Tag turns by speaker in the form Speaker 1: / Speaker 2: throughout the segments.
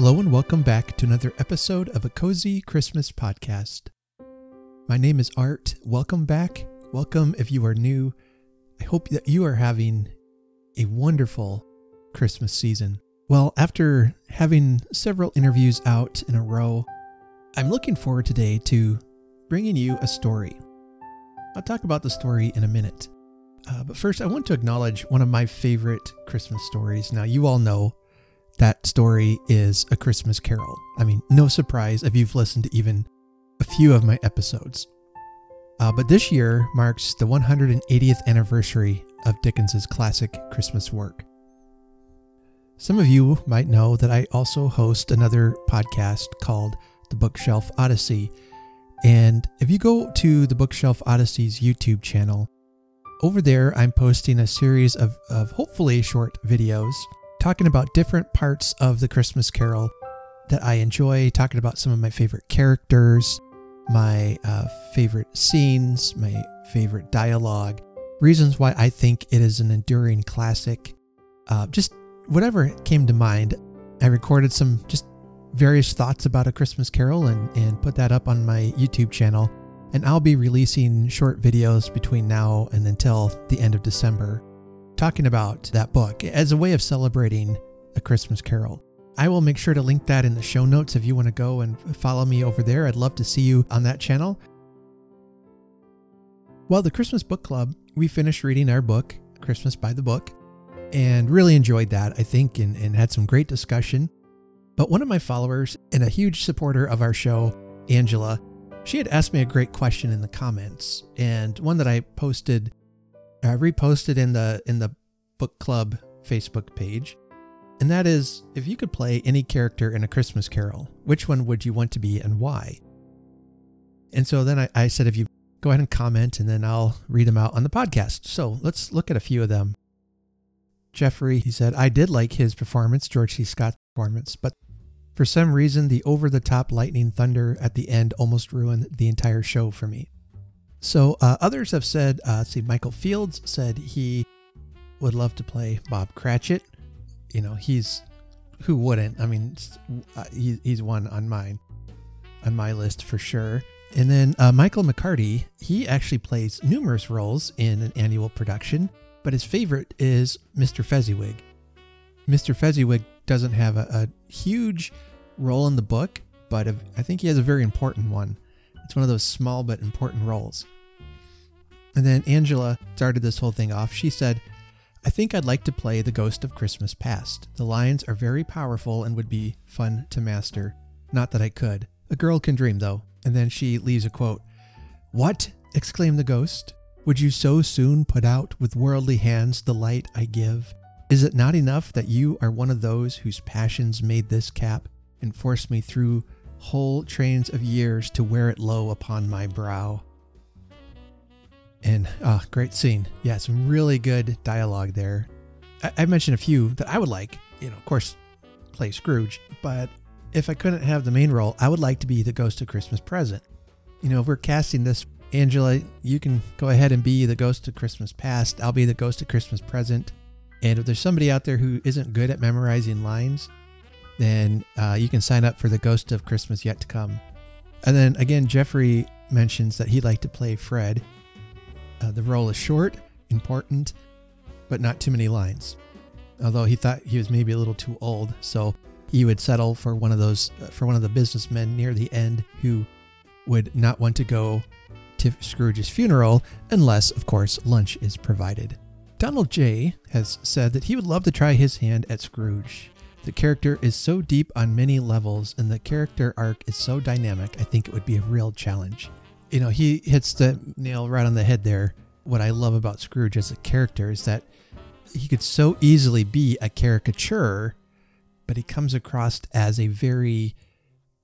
Speaker 1: Hello and welcome back to another episode of a Cozy Christmas podcast. My name is Art. Welcome back. Welcome if you are new. I hope that you are having a wonderful Christmas season. Well, after having several interviews out in a row, I'm looking forward today to bringing you a story. I'll talk about the story in a minute. Uh, but first, I want to acknowledge one of my favorite Christmas stories. Now, you all know that story is A Christmas Carol. I mean, no surprise if you've listened to even a few of my episodes. Uh, but this year marks the 180th anniversary of Dickens's classic Christmas work. Some of you might know that I also host another podcast called The Bookshelf Odyssey. And if you go to the Bookshelf Odyssey's YouTube channel, over there I'm posting a series of, of hopefully short videos talking about different parts of the Christmas Carol that I enjoy, talking about some of my favorite characters, my uh, favorite scenes, my favorite dialogue, reasons why I think it is an enduring classic, uh, just whatever came to mind. I recorded some just various thoughts about A Christmas Carol and, and put that up on my YouTube channel. And I'll be releasing short videos between now and until the end of December talking about that book as a way of celebrating A Christmas Carol. I will make sure to link that in the show notes if you want to go and follow me over there. I'd love to see you on that channel. Well, the Christmas Book Club, we finished reading our book, Christmas by the Book, and really enjoyed that, I think, and, and had some great discussion. But one of my followers and a huge supporter of our show, Angela, she had asked me a great question in the comments, and one that I posted I reposted in the in the book club Facebook page. And that is if you could play any character in a Christmas carol, which one would you want to be and why? And so then I, I said if you go ahead and comment and then I'll read them out on the podcast. So let's look at a few of them. Jeffrey, he said, I did like his performance, George C. Scott's performance, but for some reason, the over the top lightning thunder at the end almost ruined the entire show for me. So uh, others have said, uh, see, Michael Fields said he would love to play Bob Cratchit. You know, he's who wouldn't? I mean, uh, he, he's one on mine, on my list for sure. And then uh, Michael McCarty, he actually plays numerous roles in an annual production, but his favorite is Mr. Fezziwig. Mr. Fezziwig doesn't have a, a huge role in the book, but a, I think he has a very important one. It's one of those small but important roles. And then Angela started this whole thing off. She said, I think I'd like to play the Ghost of Christmas Past. The lines are very powerful and would be fun to master. Not that I could. A girl can dream, though. And then she leaves a quote What? exclaimed the ghost. Would you so soon put out with worldly hands the light I give? Is it not enough that you are one of those whose passions made this cap and forced me through whole trains of years to wear it low upon my brow. And ah, oh, great scene. Yeah, some really good dialogue there. I, I mentioned a few that I would like. You know, of course, play Scrooge, but if I couldn't have the main role, I would like to be the Ghost of Christmas Present. You know, if we're casting this, Angela, you can go ahead and be the Ghost of Christmas Past. I'll be the Ghost of Christmas Present. And if there's somebody out there who isn't good at memorizing lines, then uh, you can sign up for the Ghost of Christmas Yet to Come. And then again, Jeffrey mentions that he'd like to play Fred. Uh, the role is short, important, but not too many lines. Although he thought he was maybe a little too old, so he would settle for one of those uh, for one of the businessmen near the end who would not want to go to Scrooge's funeral unless, of course, lunch is provided. Donald J. has said that he would love to try his hand at Scrooge. The character is so deep on many levels, and the character arc is so dynamic, I think it would be a real challenge. You know, he hits the nail right on the head there. What I love about Scrooge as a character is that he could so easily be a caricature, but he comes across as a very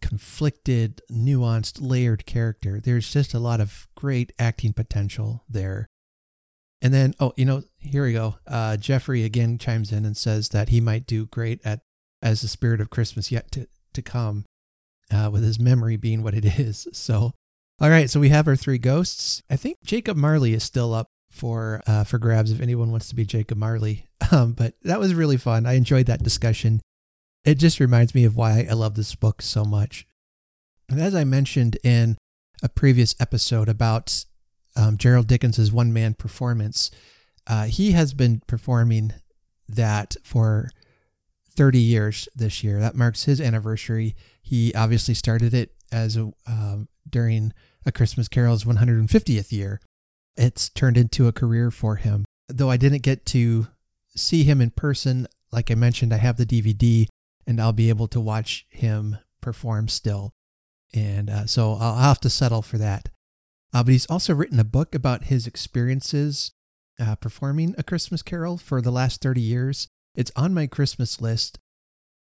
Speaker 1: conflicted, nuanced, layered character. There's just a lot of great acting potential there. And then, oh, you know, here we go. Uh, Jeffrey again chimes in and says that he might do great at as the spirit of Christmas yet to, to come, uh, with his memory being what it is. So, all right, so we have our three ghosts. I think Jacob Marley is still up for uh, for grabs if anyone wants to be Jacob Marley. Um, but that was really fun. I enjoyed that discussion. it just reminds me of why I love this book so much. And as I mentioned in a previous episode about um, Gerald Dickens's one man performance, uh, he has been performing that for 30 years this year. That marks his anniversary. He obviously started it as a, um, during A Christmas Carol's 150th year. It's turned into a career for him. Though I didn't get to see him in person, like I mentioned, I have the DVD and I'll be able to watch him perform still. And uh, so I'll have to settle for that. Uh, but he's also written a book about his experiences uh, performing A Christmas Carol for the last 30 years. It's on my Christmas list,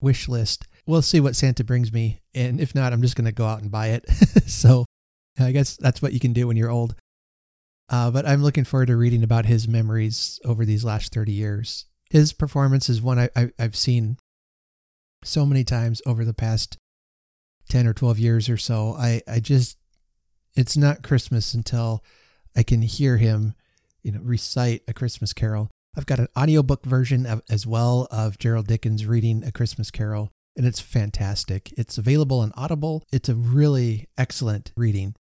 Speaker 1: wish list. We'll see what Santa brings me. And if not, I'm just going to go out and buy it. so I guess that's what you can do when you're old. Uh, but I'm looking forward to reading about his memories over these last 30 years. His performance is one I, I, I've seen so many times over the past 10 or 12 years or so. I, I just, it's not Christmas until I can hear him, you know, recite a Christmas carol. I've got an audiobook version of, as well of Gerald Dickens reading A Christmas Carol, and it's fantastic. It's available on Audible. It's a really excellent reading.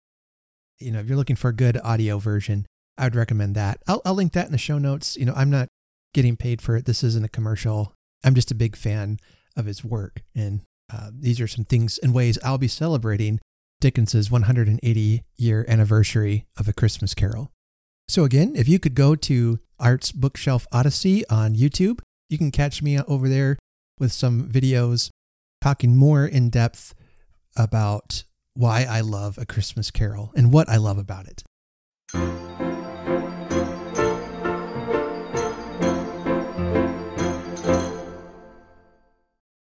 Speaker 1: You know, if you're looking for a good audio version, I would recommend that. I'll, I'll link that in the show notes. You know, I'm not getting paid for it. This isn't a commercial. I'm just a big fan of his work. And uh, these are some things and ways I'll be celebrating Dickens's 180 year anniversary of A Christmas Carol. So, again, if you could go to Art's Bookshelf Odyssey on YouTube, you can catch me over there with some videos talking more in depth about why I love A Christmas Carol and what I love about it.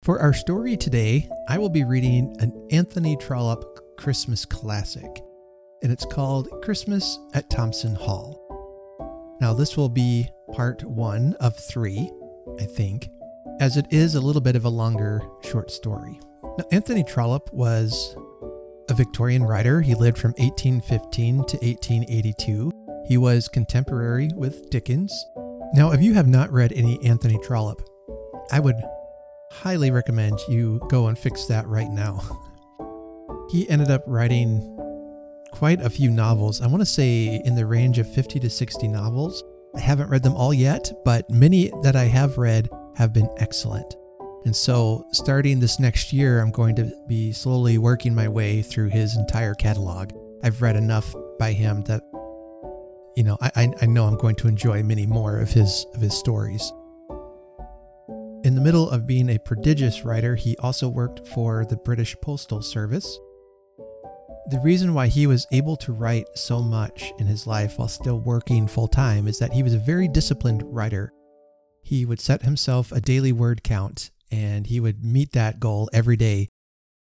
Speaker 1: For our story today, I will be reading an Anthony Trollope Christmas classic and it's called Christmas at Thompson Hall. Now, this will be part one of three, I think, as it is a little bit of a longer short story. Now, Anthony Trollope was a Victorian writer. He lived from 1815 to 1882. He was contemporary with Dickens. Now, if you have not read any Anthony Trollope, I would highly recommend you go and fix that right now. He ended up writing quite a few novels. I want to say in the range of 50 to 60 novels. I haven't read them all yet, but many that I have read have been excellent. And so, starting this next year, I'm going to be slowly working my way through his entire catalog. I've read enough by him that, you know, I, I know I'm going to enjoy many more of his of his stories. In the middle of being a prodigious writer, he also worked for the British Postal Service the reason why he was able to write so much in his life while still working full time is that he was a very disciplined writer. He would set himself a daily word count and he would meet that goal every day.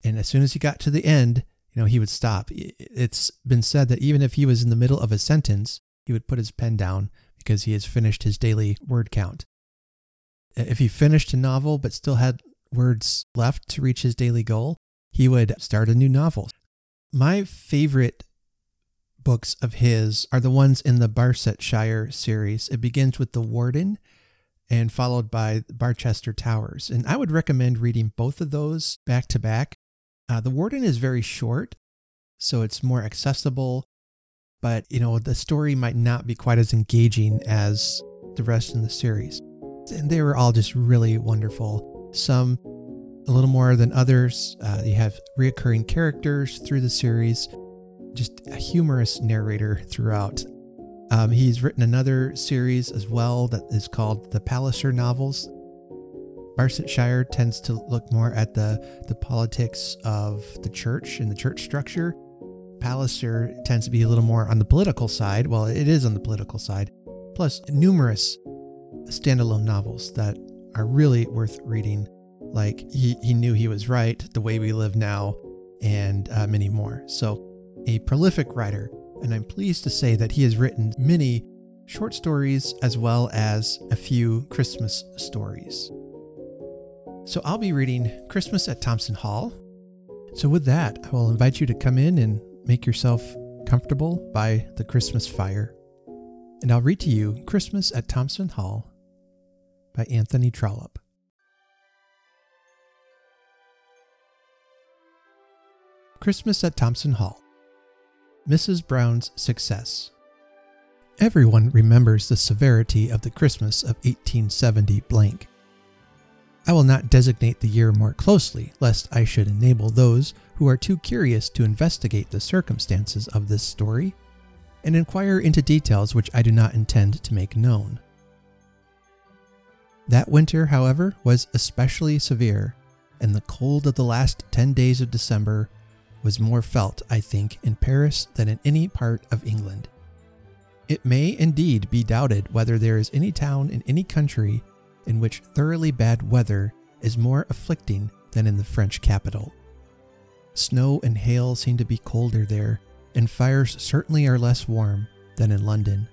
Speaker 1: And as soon as he got to the end, you know, he would stop. It's been said that even if he was in the middle of a sentence, he would put his pen down because he has finished his daily word count. If he finished a novel but still had words left to reach his daily goal, he would start a new novel. My favorite books of his are the ones in the Barsetshire series. It begins with The Warden and followed by Barchester Towers. And I would recommend reading both of those back to back. Uh, the Warden is very short, so it's more accessible, but you know, the story might not be quite as engaging as the rest in the series. And they were all just really wonderful. Some a little more than others. Uh, you have reoccurring characters through the series, just a humorous narrator throughout. Um, he's written another series as well that is called the Palliser novels. Barsetshire tends to look more at the, the politics of the church and the church structure. Palliser tends to be a little more on the political side. Well, it is on the political side. Plus, numerous standalone novels that are really worth reading like he, he knew he was right, the way we live now, and uh, many more. So, a prolific writer, and I'm pleased to say that he has written many short stories as well as a few Christmas stories. So, I'll be reading Christmas at Thompson Hall. So, with that, I will invite you to come in and make yourself comfortable by the Christmas fire. And I'll read to you Christmas at Thompson Hall by Anthony Trollope. Christmas at Thompson Hall. Mrs. Brown's success. Everyone remembers the severity of the Christmas of 1870 blank. I will not designate the year more closely, lest I should enable those who are too curious to investigate the circumstances of this story and inquire into details which I do not intend to make known. That winter, however, was especially severe, and the cold of the last 10 days of December was more felt, I think, in Paris than in any part of England. It may indeed be doubted whether there is any town in any country in which thoroughly bad weather is more afflicting than in the French capital. Snow and hail seem to be colder there, and fires certainly are less warm than in London.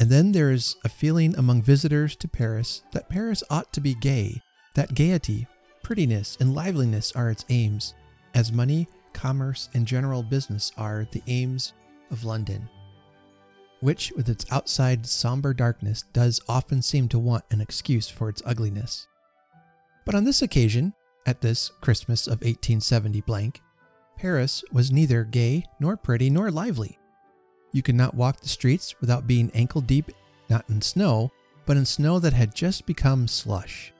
Speaker 1: And then there is a feeling among visitors to Paris that Paris ought to be gay, that gaiety, prettiness, and liveliness are its aims, as money, commerce, and general business are the aims of London, which, with its outside somber darkness, does often seem to want an excuse for its ugliness. But on this occasion, at this Christmas of 1870 blank, Paris was neither gay nor pretty nor lively. You could not walk the streets without being ankle deep, not in snow, but in snow that had just become slush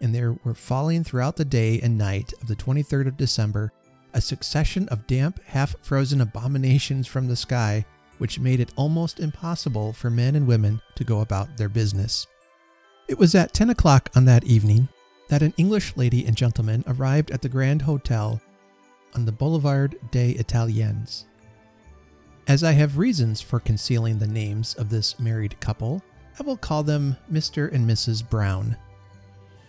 Speaker 1: and there were falling throughout the day and night of the 23rd of December a succession of damp, half frozen abominations from the sky, which made it almost impossible for men and women to go about their business. It was at 10 o'clock on that evening that an English lady and gentleman arrived at the Grand Hotel on the Boulevard des Italiens. As I have reasons for concealing the names of this married couple, I will call them Mr. and Mrs. Brown.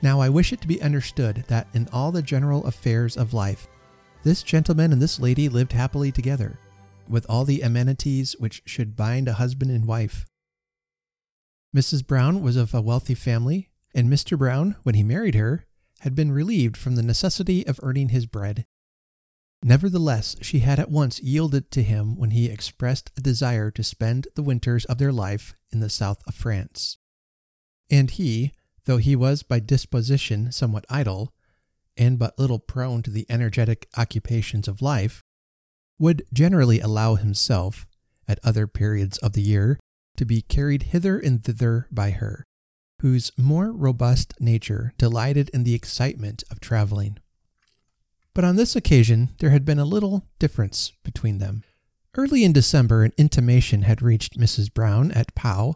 Speaker 1: Now I wish it to be understood that in all the general affairs of life, this gentleman and this lady lived happily together, with all the amenities which should bind a husband and wife. Mrs. Brown was of a wealthy family, and Mr. Brown, when he married her, had been relieved from the necessity of earning his bread. Nevertheless, she had at once yielded to him when he expressed a desire to spend the winters of their life in the south of France. And he, though he was by disposition somewhat idle, and but little prone to the energetic occupations of life, would generally allow himself, at other periods of the year, to be carried hither and thither by her, whose more robust nature delighted in the excitement of traveling. But on this occasion there had been a little difference between them. Early in December, an intimation had reached Mrs. Brown at Pau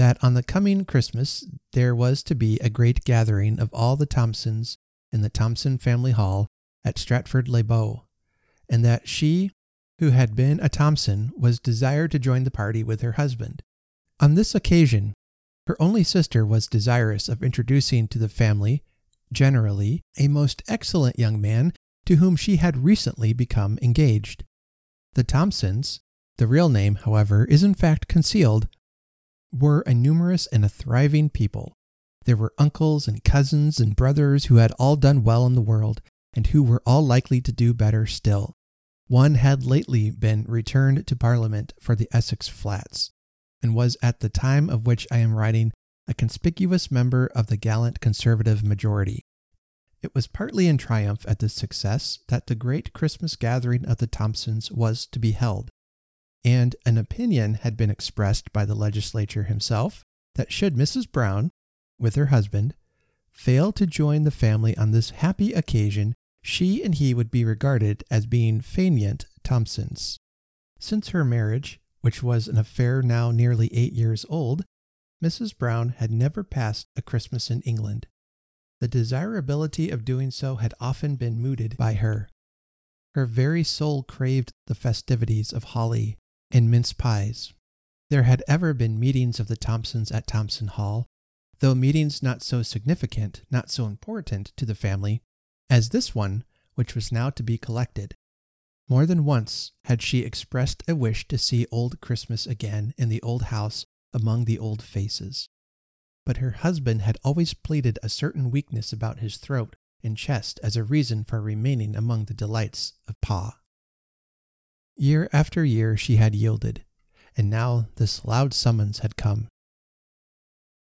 Speaker 1: that on the coming Christmas there was to be a great gathering of all the Thompsons in the Thompson family hall at Stratford le Bow, and that she, who had been a Thompson, was desired to join the party with her husband. On this occasion, her only sister was desirous of introducing to the family, generally, a most excellent young man to whom she had recently become engaged. The Thompsons, the real name, however, is in fact concealed were a numerous and a thriving people. There were uncles and cousins and brothers who had all done well in the world, and who were all likely to do better still. One had lately been returned to Parliament for the Essex Flats, and was at the time of which I am writing a conspicuous member of the gallant Conservative majority. It was partly in triumph at this success that the great Christmas gathering of the Thompsons was to be held and an opinion had been expressed by the legislature himself that should Mrs. Brown, with her husband, fail to join the family on this happy occasion, she and he would be regarded as being fainéant Thompsons. Since her marriage, which was an affair now nearly eight years old, Mrs. Brown had never passed a Christmas in England. The desirability of doing so had often been mooted by her. Her very soul craved the festivities of holly and mince pies. There had ever been meetings of the Thompsons at Thompson Hall, though meetings not so significant, not so important to the family as this one, which was now to be collected. More than once had she expressed a wish to see old Christmas again in the old house among the old faces. But her husband had always pleaded a certain weakness about his throat and chest as a reason for remaining among the delights of Pau. Year after year she had yielded, and now this loud summons had come.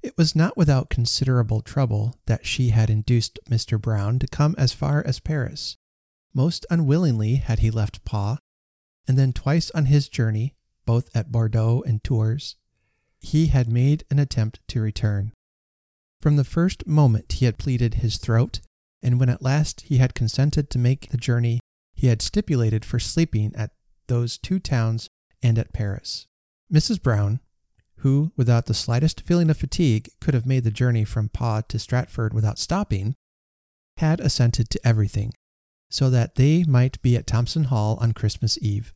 Speaker 1: It was not without considerable trouble that she had induced Mr. Brown to come as far as Paris. Most unwillingly had he left Pau, and then twice on his journey, both at Bordeaux and Tours, he had made an attempt to return. From the first moment he had pleaded his throat, and when at last he had consented to make the journey, he had stipulated for sleeping at those two towns and at Paris. Mrs. Brown, who, without the slightest feeling of fatigue, could have made the journey from Pau to Stratford without stopping, had assented to everything, so that they might be at Thompson Hall on Christmas Eve.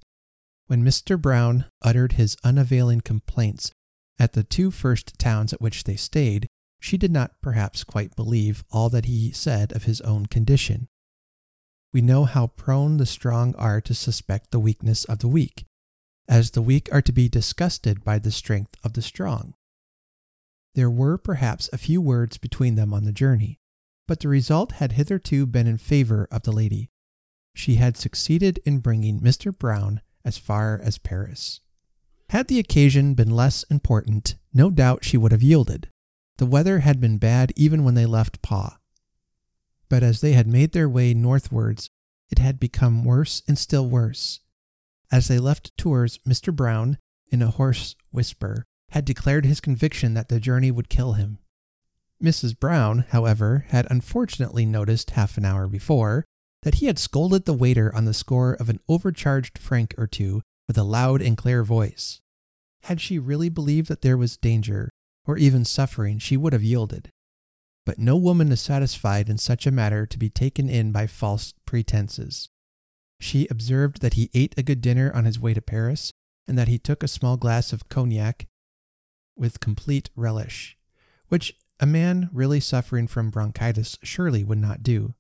Speaker 1: When Mr. Brown uttered his unavailing complaints at the two first towns at which they stayed, she did not perhaps quite believe all that he said of his own condition. We know how prone the strong are to suspect the weakness of the weak, as the weak are to be disgusted by the strength of the strong. There were perhaps a few words between them on the journey, but the result had hitherto been in favor of the lady. She had succeeded in bringing Mr. Brown as far as Paris. Had the occasion been less important, no doubt she would have yielded. The weather had been bad even when they left Pau. But as they had made their way northwards, it had become worse and still worse. As they left Tours, Mr. Brown, in a hoarse whisper, had declared his conviction that the journey would kill him. Mrs. Brown, however, had unfortunately noticed half an hour before that he had scolded the waiter on the score of an overcharged franc or two with a loud and clear voice. Had she really believed that there was danger, or even suffering, she would have yielded. But no woman is satisfied in such a matter to be taken in by false pretenses. She observed that he ate a good dinner on his way to Paris, and that he took a small glass of cognac with complete relish, which a man really suffering from bronchitis surely would not do.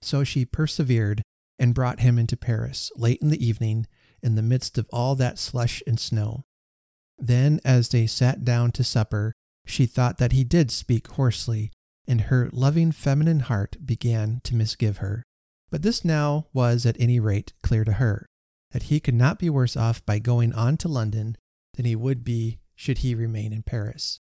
Speaker 1: So she persevered and brought him into Paris late in the evening in the midst of all that slush and snow. Then, as they sat down to supper, she thought that he did speak hoarsely, and her loving feminine heart began to misgive her. But this now was at any rate clear to her, that he could not be worse off by going on to London than he would be should he remain in Paris.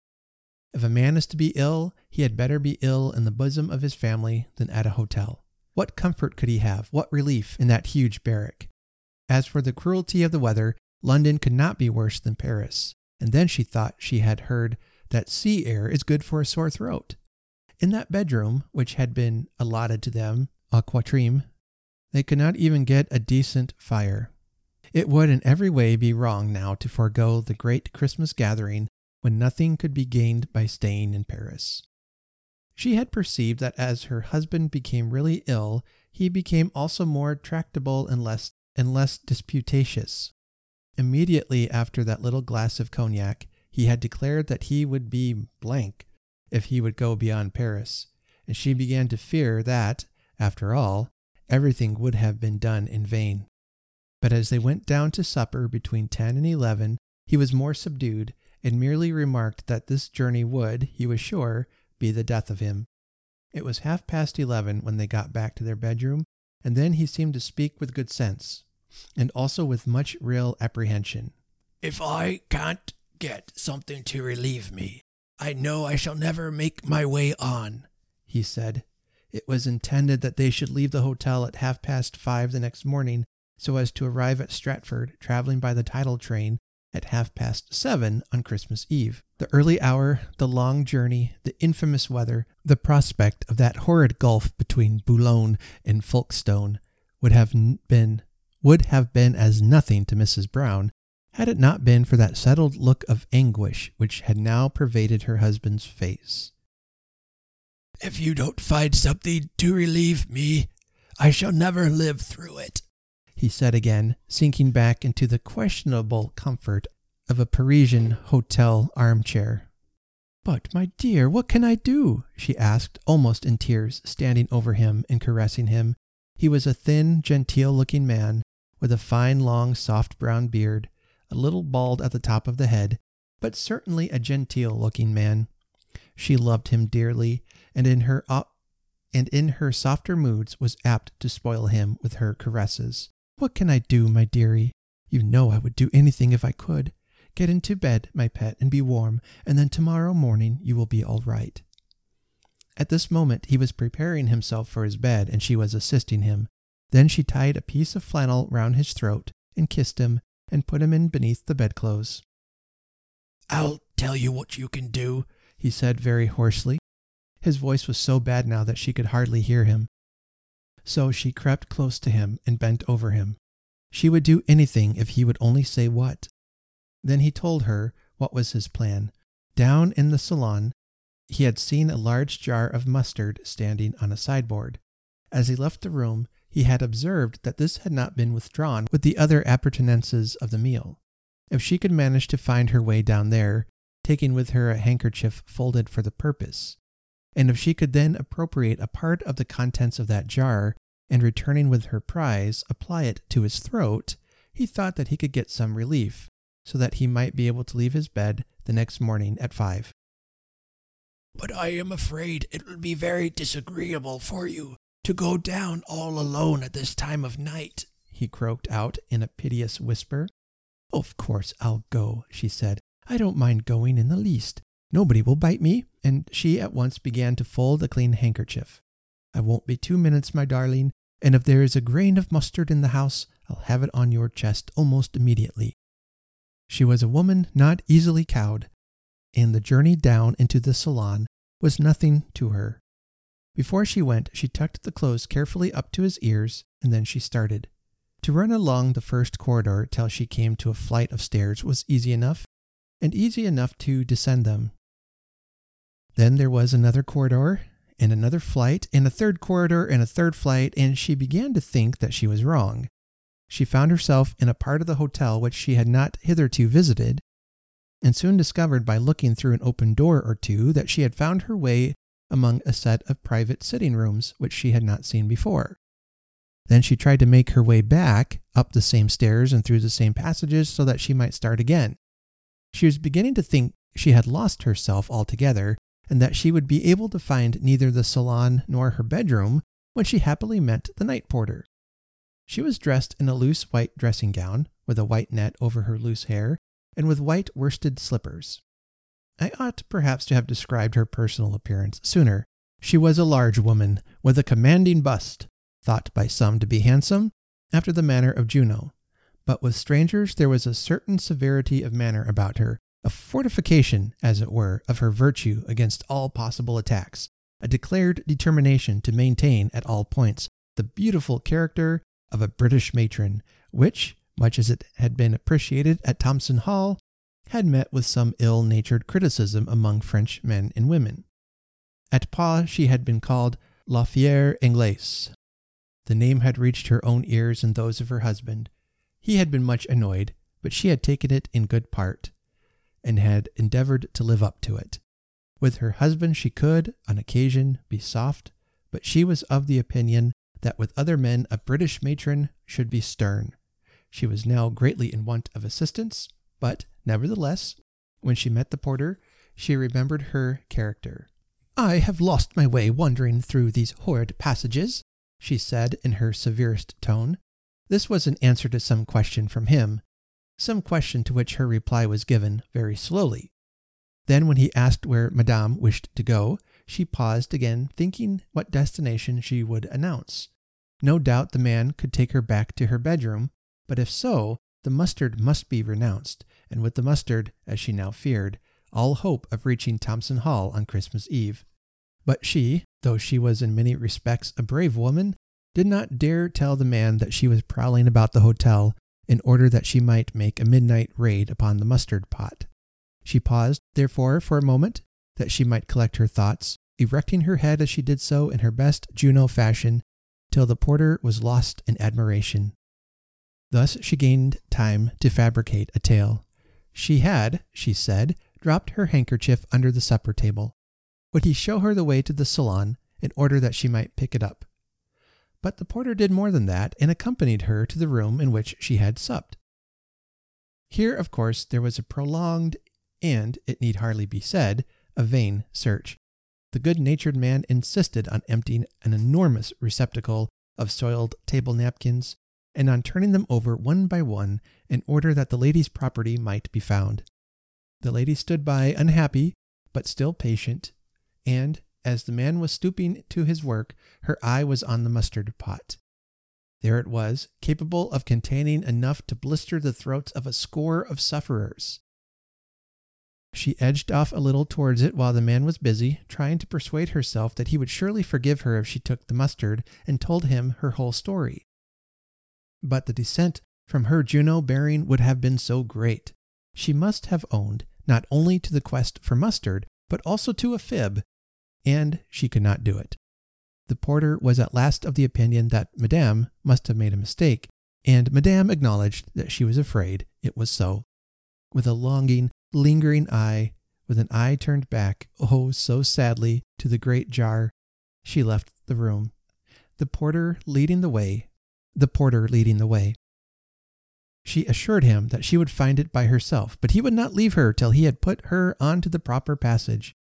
Speaker 1: If a man is to be ill, he had better be ill in the bosom of his family than at a hotel. What comfort could he have, what relief in that huge barrack? As for the cruelty of the weather, London could not be worse than Paris. And then she thought she had heard that sea air is good for a sore throat. In that bedroom, which had been allotted to them a quatrième, they could not even get a decent fire. It would in every way be wrong now to forego the great Christmas gathering when nothing could be gained by staying in Paris. She had perceived that as her husband became really ill, he became also more tractable and less and less disputatious. Immediately after that little glass of cognac, he had declared that he would be blank if he would go beyond Paris, and she began to fear that, after all, everything would have been done in vain. But as they went down to supper between ten and eleven, he was more subdued, and merely remarked that this journey would, he was sure, be the death of him. It was half past eleven when they got back to their bedroom, and then he seemed to speak with good sense, and also with much real apprehension.
Speaker 2: If I can't get something to relieve me, I know I shall never make my way on, he said.
Speaker 1: It was intended that they should leave the hotel at half past five the next morning so as to arrive at Stratford, traveling by the tidal train, at half past seven on Christmas Eve. The early hour, the long journey, the infamous weather, the prospect of that horrid gulf between Boulogne and Folkestone would have been would have been as nothing to Mrs. Brown had it not been for that settled look of anguish which had now pervaded her husband's face.
Speaker 2: If you don't find something to relieve me, I shall never live through it,
Speaker 1: he said again, sinking back into the questionable comfort of a Parisian hotel armchair. But, my dear, what can I do? she asked, almost in tears, standing over him and caressing him. He was a thin, genteel looking man, with a fine, long, soft brown beard, a little bald at the top of the head, but certainly a genteel looking man. She loved him dearly, and in her and in her softer moods was apt to spoil him with her caresses. What can I do, my dearie? You know I would do anything if I could. Get into bed, my pet, and be warm, and then tomorrow morning you will be all right. At this moment he was preparing himself for his bed, and she was assisting him. Then she tied a piece of flannel round his throat and kissed him and put him in beneath the bedclothes.
Speaker 2: I'll tell you what you can do,
Speaker 1: he said very hoarsely. His voice was so bad now that she could hardly hear him. So she crept close to him and bent over him. She would do anything if he would only say what. Then he told her what was his plan. Down in the salon, he had seen a large jar of mustard standing on a sideboard. As he left the room, he had observed that this had not been withdrawn with the other appurtenances of the meal. If she could manage to find her way down there, taking with her a handkerchief folded for the purpose, and if she could then appropriate a part of the contents of that jar and returning with her prize apply it to his throat, he thought that he could get some relief, so that he might be able to leave his bed the next morning at five.
Speaker 2: But I am afraid it will be very disagreeable for you to go down all alone at this time of night,
Speaker 1: he croaked out in a piteous whisper. Of course I'll go, she said. I don't mind going in the least. Nobody will bite me. And she at once began to fold a clean handkerchief. I won't be two minutes, my darling, and if there is a grain of mustard in the house, I'll have it on your chest almost immediately. She was a woman not easily cowed, and the journey down into the salon was nothing to her. Before she went, she tucked the clothes carefully up to his ears, and then she started. To run along the first corridor till she came to a flight of stairs was easy enough, and easy enough to descend them. Then there was another corridor, and another flight, and a third corridor, and a third flight, and she began to think that she was wrong. She found herself in a part of the hotel which she had not hitherto visited, and soon discovered by looking through an open door or two that she had found her way among a set of private sitting rooms which she had not seen before. Then she tried to make her way back up the same stairs and through the same passages so that she might start again. She was beginning to think she had lost herself altogether and that she would be able to find neither the salon nor her bedroom when she happily met the night porter. She was dressed in a loose white dressing gown, with a white net over her loose hair, and with white worsted slippers. I ought perhaps to have described her personal appearance sooner. She was a large woman, with a commanding bust, thought by some to be handsome, after the manner of Juno. But with strangers there was a certain severity of manner about her, a fortification, as it were, of her virtue against all possible attacks, a declared determination to maintain at all points the beautiful character of a British matron, which, much as it had been appreciated at Thompson Hall, had met with some ill natured criticism among French men and women. At Pau she had been called La Fière Anglaise. The name had reached her own ears and those of her husband. He had been much annoyed, but she had taken it in good part and had endeavored to live up to it. With her husband, she could, on occasion, be soft, but she was of the opinion that with other men a British matron should be stern. She was now greatly in want of assistance, but, nevertheless, when she met the porter, she remembered her character. I have lost my way wandering through these horrid passages, she said in her severest tone. This was an answer to some question from him, some question to which her reply was given very slowly. Then, when he asked where Madame wished to go, she paused again, thinking what destination she would announce. No doubt the man could take her back to her bedroom, but if so, the mustard must be renounced, and with the mustard, as she now feared, all hope of reaching Thompson Hall on Christmas Eve. But she, though she was in many respects a brave woman, did not dare tell the man that she was prowling about the hotel in order that she might make a midnight raid upon the mustard pot. She paused, therefore, for a moment, that she might collect her thoughts, erecting her head as she did so in her best Juno fashion, till the porter was lost in admiration. Thus she gained time to fabricate a tale. She had, she said, dropped her handkerchief under the supper table. Would he show her the way to the salon in order that she might pick it up? But the porter did more than that and accompanied her to the room in which she had supped. Here, of course, there was a prolonged and, it need hardly be said, a vain search. The good natured man insisted on emptying an enormous receptacle of soiled table napkins and on turning them over one by one in order that the lady's property might be found. The lady stood by unhappy, but still patient, and, as the man was stooping to his work, her eye was on the mustard pot. There it was, capable of containing enough to blister the throats of a score of sufferers. She edged off a little towards it while the man was busy, trying to persuade herself that he would surely forgive her if she took the mustard and told him her whole story. But the descent from her Juno bearing would have been so great. She must have owned not only to the quest for mustard, but also to a fib, and she could not do it. The porter was at last of the opinion that Madame must have made a mistake, and Madame acknowledged that she was afraid it was so. With a longing, lingering eye, with an eye turned back, oh, so sadly, to the great jar, she left the room. The porter leading the way, the porter leading the way. She assured him that she would find it by herself, but he would not leave her till he had put her onto the proper passage.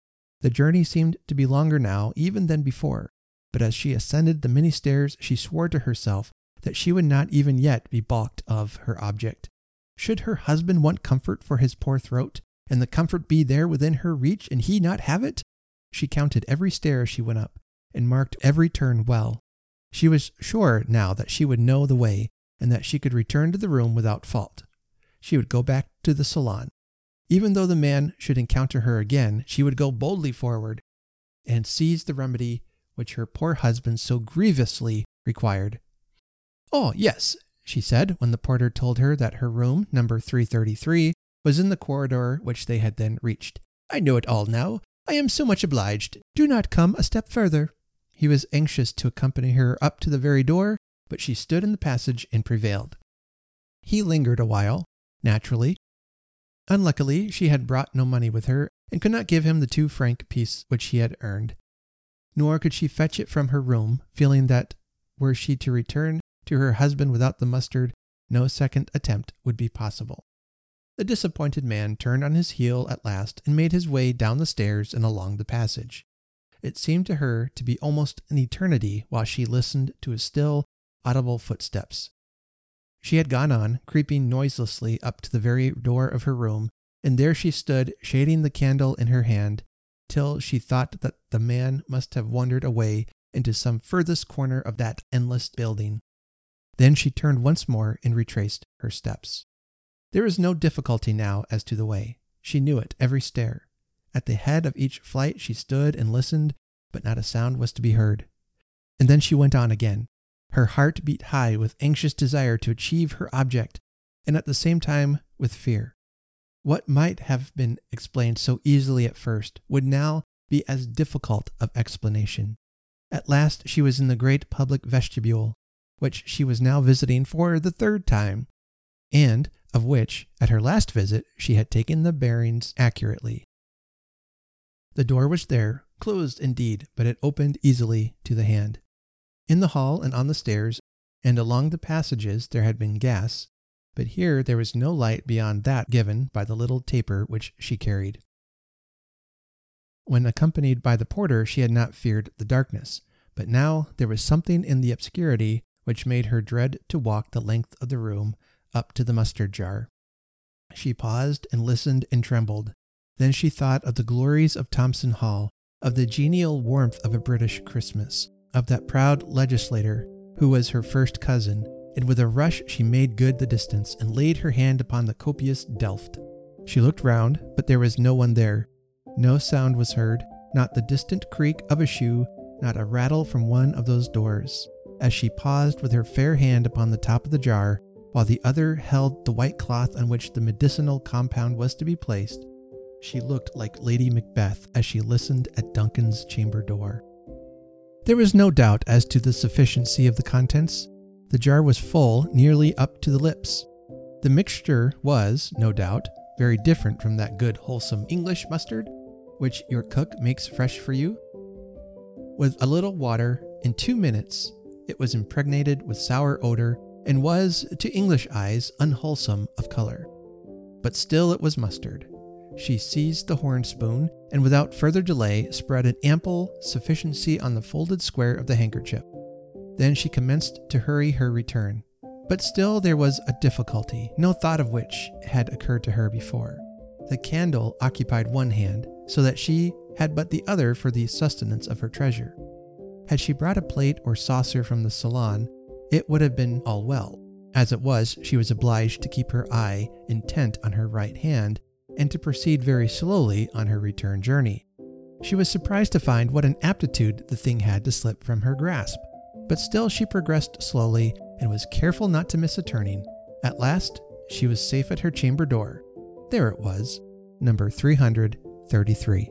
Speaker 1: The journey seemed to be longer now even than before, but as she ascended the many stairs, she swore to herself that she would not even yet be balked of her object. Should her husband want comfort for his poor throat, and the comfort be there within her reach, and he not have it? She counted every stair as she went up, and marked every turn well. She was sure now that she would know the way, and that she could return to the room without fault. She would go back to the salon. Even though the man should encounter her again, she would go boldly forward and seize the remedy which her poor husband so grievously required. Oh, yes, she said when the porter told her that her room, number 333, was in the corridor which they had then reached. I know it all now. I am so much obliged. Do not come a step further. He was anxious to accompany her up to the very door, but she stood in the passage and prevailed. He lingered a while, naturally. Unluckily, she had brought no money with her, and could not give him the two franc piece which he had earned. Nor could she fetch it from her room, feeling that were she to return to her husband without the mustard, no second attempt would be possible. The disappointed man turned on his heel at last and made his way down the stairs and along the passage. It seemed to her to be almost an eternity while she listened to his still, audible footsteps. She had gone on, creeping noiselessly up to the very door of her room, and there she stood, shading the candle in her hand, till she thought that the man must have wandered away into some furthest corner of that endless building. Then she turned once more and retraced her steps. There was no difficulty now as to the way. She knew it every stair. At the head of each flight she stood and listened, but not a sound was to be heard. And then she went on again. Her heart beat high with anxious desire to achieve her object, and at the same time with fear. What might have been explained so easily at first would now be as difficult of explanation. At last she was in the great public vestibule, which she was now visiting for the third time, and of which, at her last visit, she had taken the bearings accurately. The door was there, closed indeed, but it opened easily to the hand. In the hall and on the stairs and along the passages there had been gas, but here there was no light beyond that given by the little taper which she carried. When accompanied by the porter, she had not feared the darkness, but now there was something in the obscurity which made her dread to walk the length of the room up to the mustard jar. She paused and listened and trembled. Then she thought of the glories of Thompson Hall, of the genial warmth of a British Christmas, of that proud legislator who was her first cousin, and with a rush she made good the distance and laid her hand upon the copious Delft. She looked round, but there was no one there. No sound was heard, not the distant creak of a shoe, not a rattle from one of those doors as she paused with her fair hand upon the top of the jar, while the other held the white cloth on which the medicinal compound was to be placed, she looked like Lady Macbeth as she listened at Duncan's chamber door. There was no doubt as to the sufficiency of the contents. The jar was full nearly up to the lips. The mixture was, no doubt, very different from that good, wholesome English mustard which your cook makes fresh for you. With a little water, in two minutes, it was impregnated with sour odor and was, to English eyes, unwholesome of color. But still it was mustard. She seized the horn spoon and without further delay spread an ample sufficiency on the folded square of the handkerchief. Then she commenced to hurry her return. But still there was a difficulty, no thought of which had occurred to her before. The candle occupied one hand, so that she had but the other for the sustenance of her treasure. Had she brought a plate or saucer from the salon, it would have been all well. As it was, she was obliged to keep her eye intent on her right hand and to proceed very slowly on her return journey. She was surprised to find what an aptitude the thing had to slip from her grasp, but still she progressed slowly and was careful not to miss a turning. At last, she was safe at her chamber door. There it was, number 333.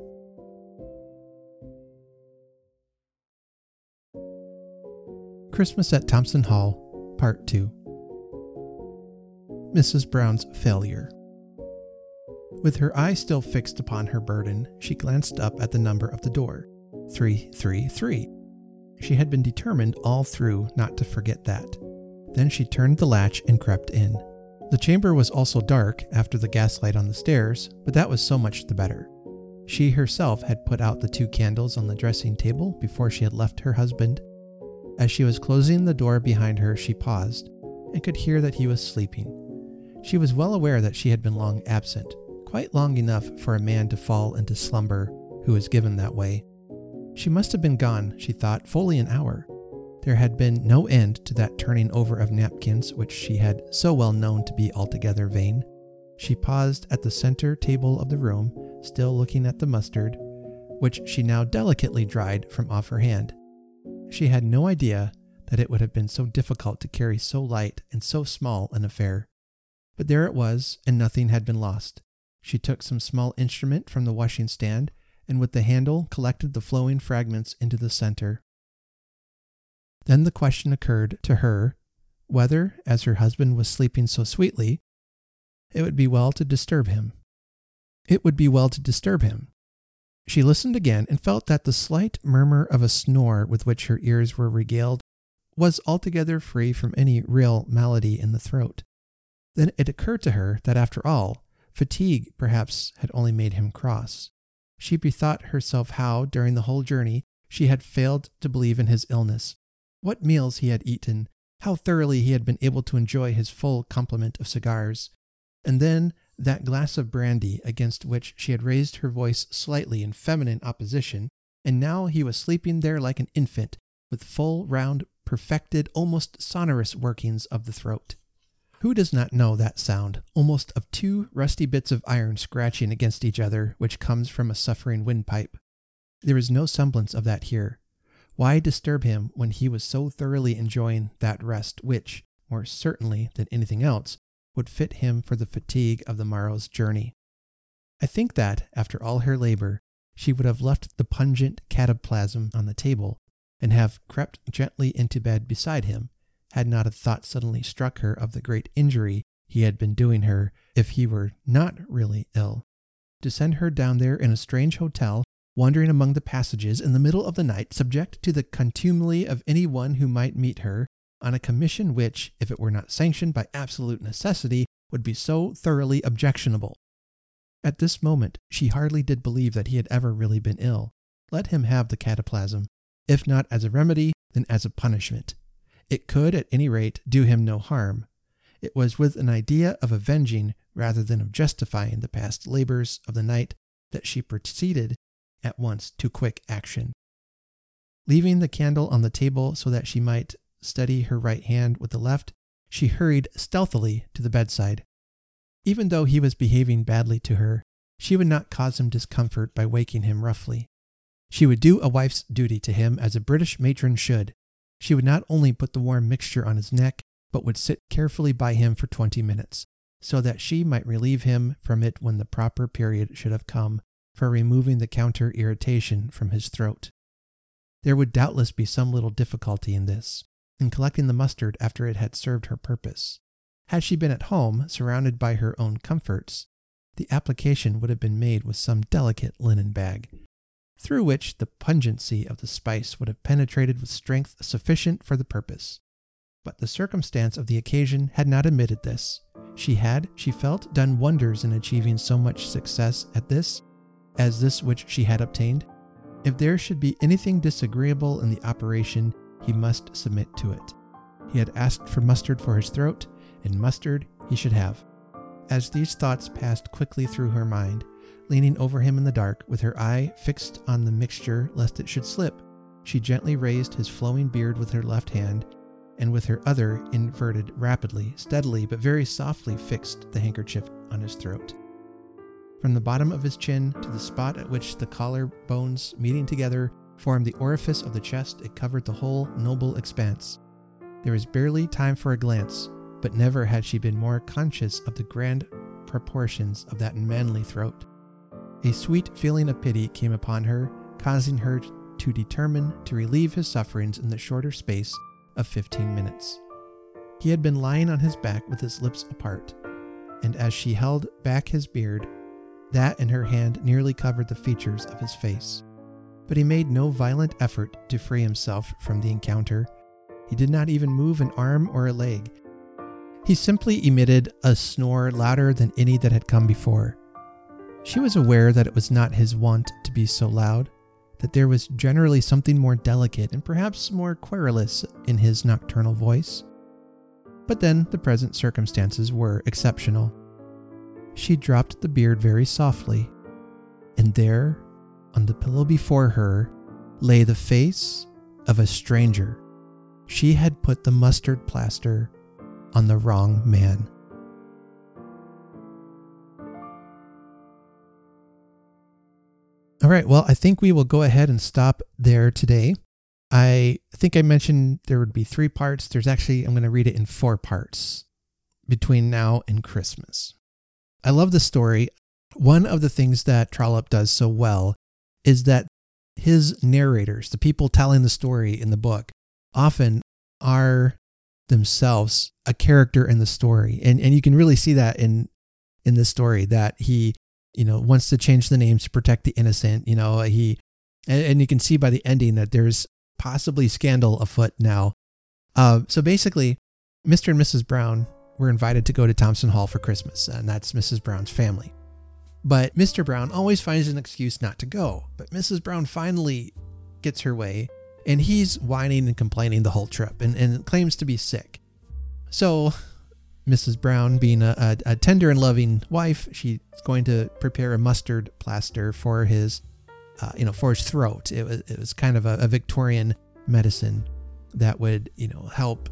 Speaker 1: Christmas at Thompson Hall, Part 2 Mrs. Brown's Failure. With her eye still fixed upon her burden, she glanced up at the number of the door 333. She had been determined all through not to forget that. Then she turned the latch and crept in. The chamber was also dark after the gaslight on the stairs, but that was so much the better. She herself had put out the two candles on the dressing table before she had left her husband. As she was closing the door behind her, she paused and could hear that he was sleeping. She was well aware that she had been long absent, quite long enough for a man to fall into slumber who was given that way. She must have been gone, she thought, fully an hour. There had been no end to that turning over of napkins which she had so well known to be altogether vain. She paused at the center table of the room, still looking at the mustard, which she now delicately dried from off her hand. She had no idea that it would have been so difficult to carry so light and so small an affair. But there it was, and nothing had been lost. She took some small instrument from the washing stand and with the handle collected the flowing fragments into the center. Then the question occurred to her whether, as her husband was sleeping so sweetly, it would be well to disturb him. It would be well to disturb him. She listened again and felt that the slight murmur of a snore with which her ears were regaled was altogether free from any real malady in the throat. Then it occurred to her that after all, Fatigue, perhaps, had only made him cross. She bethought herself how, during the whole journey, she had failed to believe in his illness, what meals he had eaten, how thoroughly he had been able to enjoy his full complement of cigars, and then that glass of brandy against which she had raised her voice slightly in feminine opposition, and now he was sleeping there like an infant, with full, round, perfected, almost sonorous workings of the throat. Who does not know that sound, almost of two rusty bits of iron scratching against each other, which comes from a suffering windpipe? There is no semblance of that here. Why disturb him when he was so thoroughly enjoying that rest which, more certainly than anything else, would fit him for the fatigue of the morrow's journey? I think that, after all her labor, she would have left the pungent cataplasm on the table and have crept gently into bed beside him had not a thought suddenly struck her of the great injury he had been doing her if he were not really ill. To send her down there in a strange hotel, wandering among the passages in the middle of the night, subject to the contumely of any one who might meet her, on a commission which, if it were not sanctioned by absolute necessity, would be so thoroughly objectionable. At this moment, she hardly did believe that he had ever really been ill. Let him have the cataplasm, if not as a remedy, then as a punishment. It could, at any rate, do him no harm. It was with an idea of avenging rather than of justifying the past labors of the night that she proceeded at once to quick action. Leaving the candle on the table so that she might steady her right hand with the left, she hurried stealthily to the bedside. Even though he was behaving badly to her, she would not cause him discomfort by waking him roughly. She would do a wife's duty to him as a British matron should, she would not only put the warm mixture on his neck, but would sit carefully by him for twenty minutes, so that she might relieve him from it when the proper period should have come for removing the counter irritation from his throat. There would doubtless be some little difficulty in this, in collecting the mustard after it had served her purpose. Had she been at home, surrounded by her own comforts, the application would have been made with some delicate linen bag, through which the pungency of the spice would have penetrated with strength sufficient for the purpose. But the circumstance of the occasion had not admitted this. She had, she felt, done wonders in achieving so much success at this as this which she had obtained. If there should be anything disagreeable in the operation, he must submit to it. He had asked for mustard for his throat, and mustard he should have. As these thoughts passed quickly through her mind, Leaning over him in the dark, with her eye fixed on the mixture lest it should slip, she gently raised his flowing beard with her left hand and with her other inverted rapidly, steadily, but very softly fixed the handkerchief on his throat. From the bottom of his chin to the spot at which the collar bones meeting together formed the orifice of the chest, it covered the whole noble expanse. There was barely time for a glance, but never had she been more conscious of the grand proportions of that manly throat. A sweet feeling of pity came upon her, causing her to determine to relieve his sufferings in the shorter space of 15 minutes. He had been lying on his back with his lips apart, and as she held back his beard, that in her hand nearly covered the features of his face. But he made no violent effort to free himself from the encounter. He did not even move an arm or a leg. He simply emitted a snore louder than any that had come before. She was aware that it was not his wont to be so loud, that there was generally something more delicate and perhaps more querulous in his nocturnal voice. But then the present circumstances were exceptional. She dropped the beard very softly, and there, on the pillow before her, lay the face of a stranger. She had put the mustard plaster on the wrong man. Right, well, I think we will go ahead and stop there today. I think I mentioned there would be three parts. There's actually, I'm going to read it in four parts between now and Christmas. I love the story. One of the things that Trollope does so well is that his narrators, the people telling the story in the book, often are themselves a character in the story. And and you can really see that in in the story that he, you know, wants to change the names to protect the innocent. You know, he and, and you can see by the ending that there's possibly scandal afoot now. Uh, so basically, Mr. and Mrs. Brown were invited to go to Thompson Hall for Christmas, and that's Mrs. Brown's family. But Mr. Brown always finds an excuse not to go. But Mrs. Brown finally gets her way, and he's whining and complaining the whole trip and, and claims to be sick. So, Mrs. Brown, being a, a, a tender and loving wife, she's going to prepare a mustard plaster for his, uh, you know, for his throat. It was, it was kind of a, a Victorian medicine that would, you know, help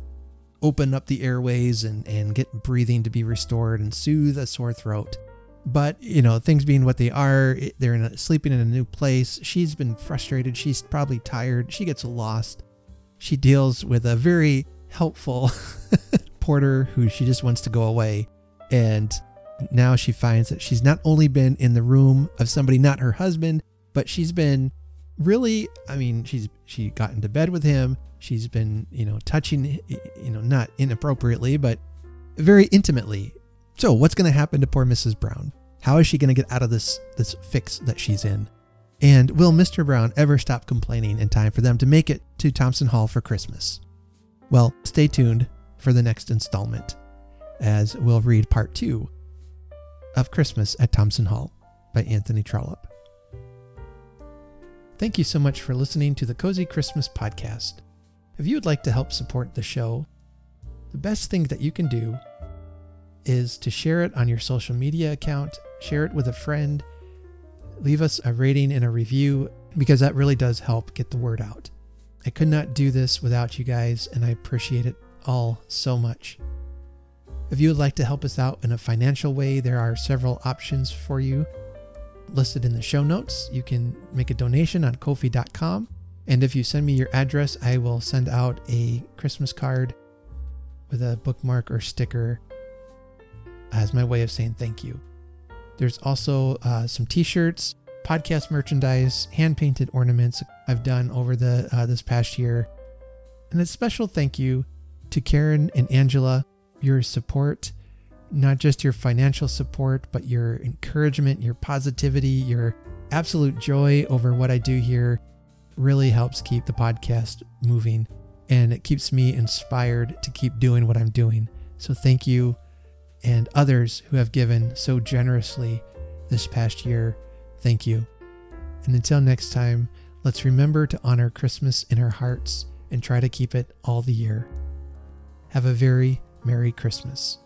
Speaker 1: open up the airways and, and get breathing to be restored and soothe a sore throat. But, you know, things being what they are, they're in sleeping in a new place. She's been frustrated. She's probably tired. She gets lost. She deals with a very helpful porter who she just wants to go away. And now she finds that she's not only been in the room of somebody not her husband, but she's been really, I mean, she's she got into bed with him. She's been, you know, touching, you know, not inappropriately, but very intimately. So, what's going to happen to poor Mrs. Brown? How is she going to get out of this this fix that she's in? And will Mr. Brown ever stop complaining in time for them to make it to Thompson Hall for Christmas? Well, stay tuned for the next installment as we'll read part 2 of Christmas at Thompson Hall by Anthony Trollope. Thank you so much for listening to the Cozy Christmas Podcast. If you would like to help support the show, the best thing that you can do is to share it on your social media account, share it with a friend, leave us a rating and a review because that really does help get the word out. I could not do this without you guys, and I appreciate it all so much. If you would like to help us out in a financial way, there are several options for you listed in the show notes. You can make a donation on Ko-fi.com and if you send me your address, I will send out a Christmas card with a bookmark or sticker as my way of saying thank you. There's also uh, some t-shirts, podcast merchandise, hand-painted ornaments I've done over the uh, this past year. And a special thank you to Karen and Angela, your support, not just your financial support, but your encouragement, your positivity, your absolute joy over what I do here really helps keep the podcast moving and it keeps me inspired to keep doing what I'm doing. So thank you and others who have given so generously this past year. Thank you. And until next time, let's remember to honor Christmas in our hearts and try to keep it all the year. Have a very Merry Christmas.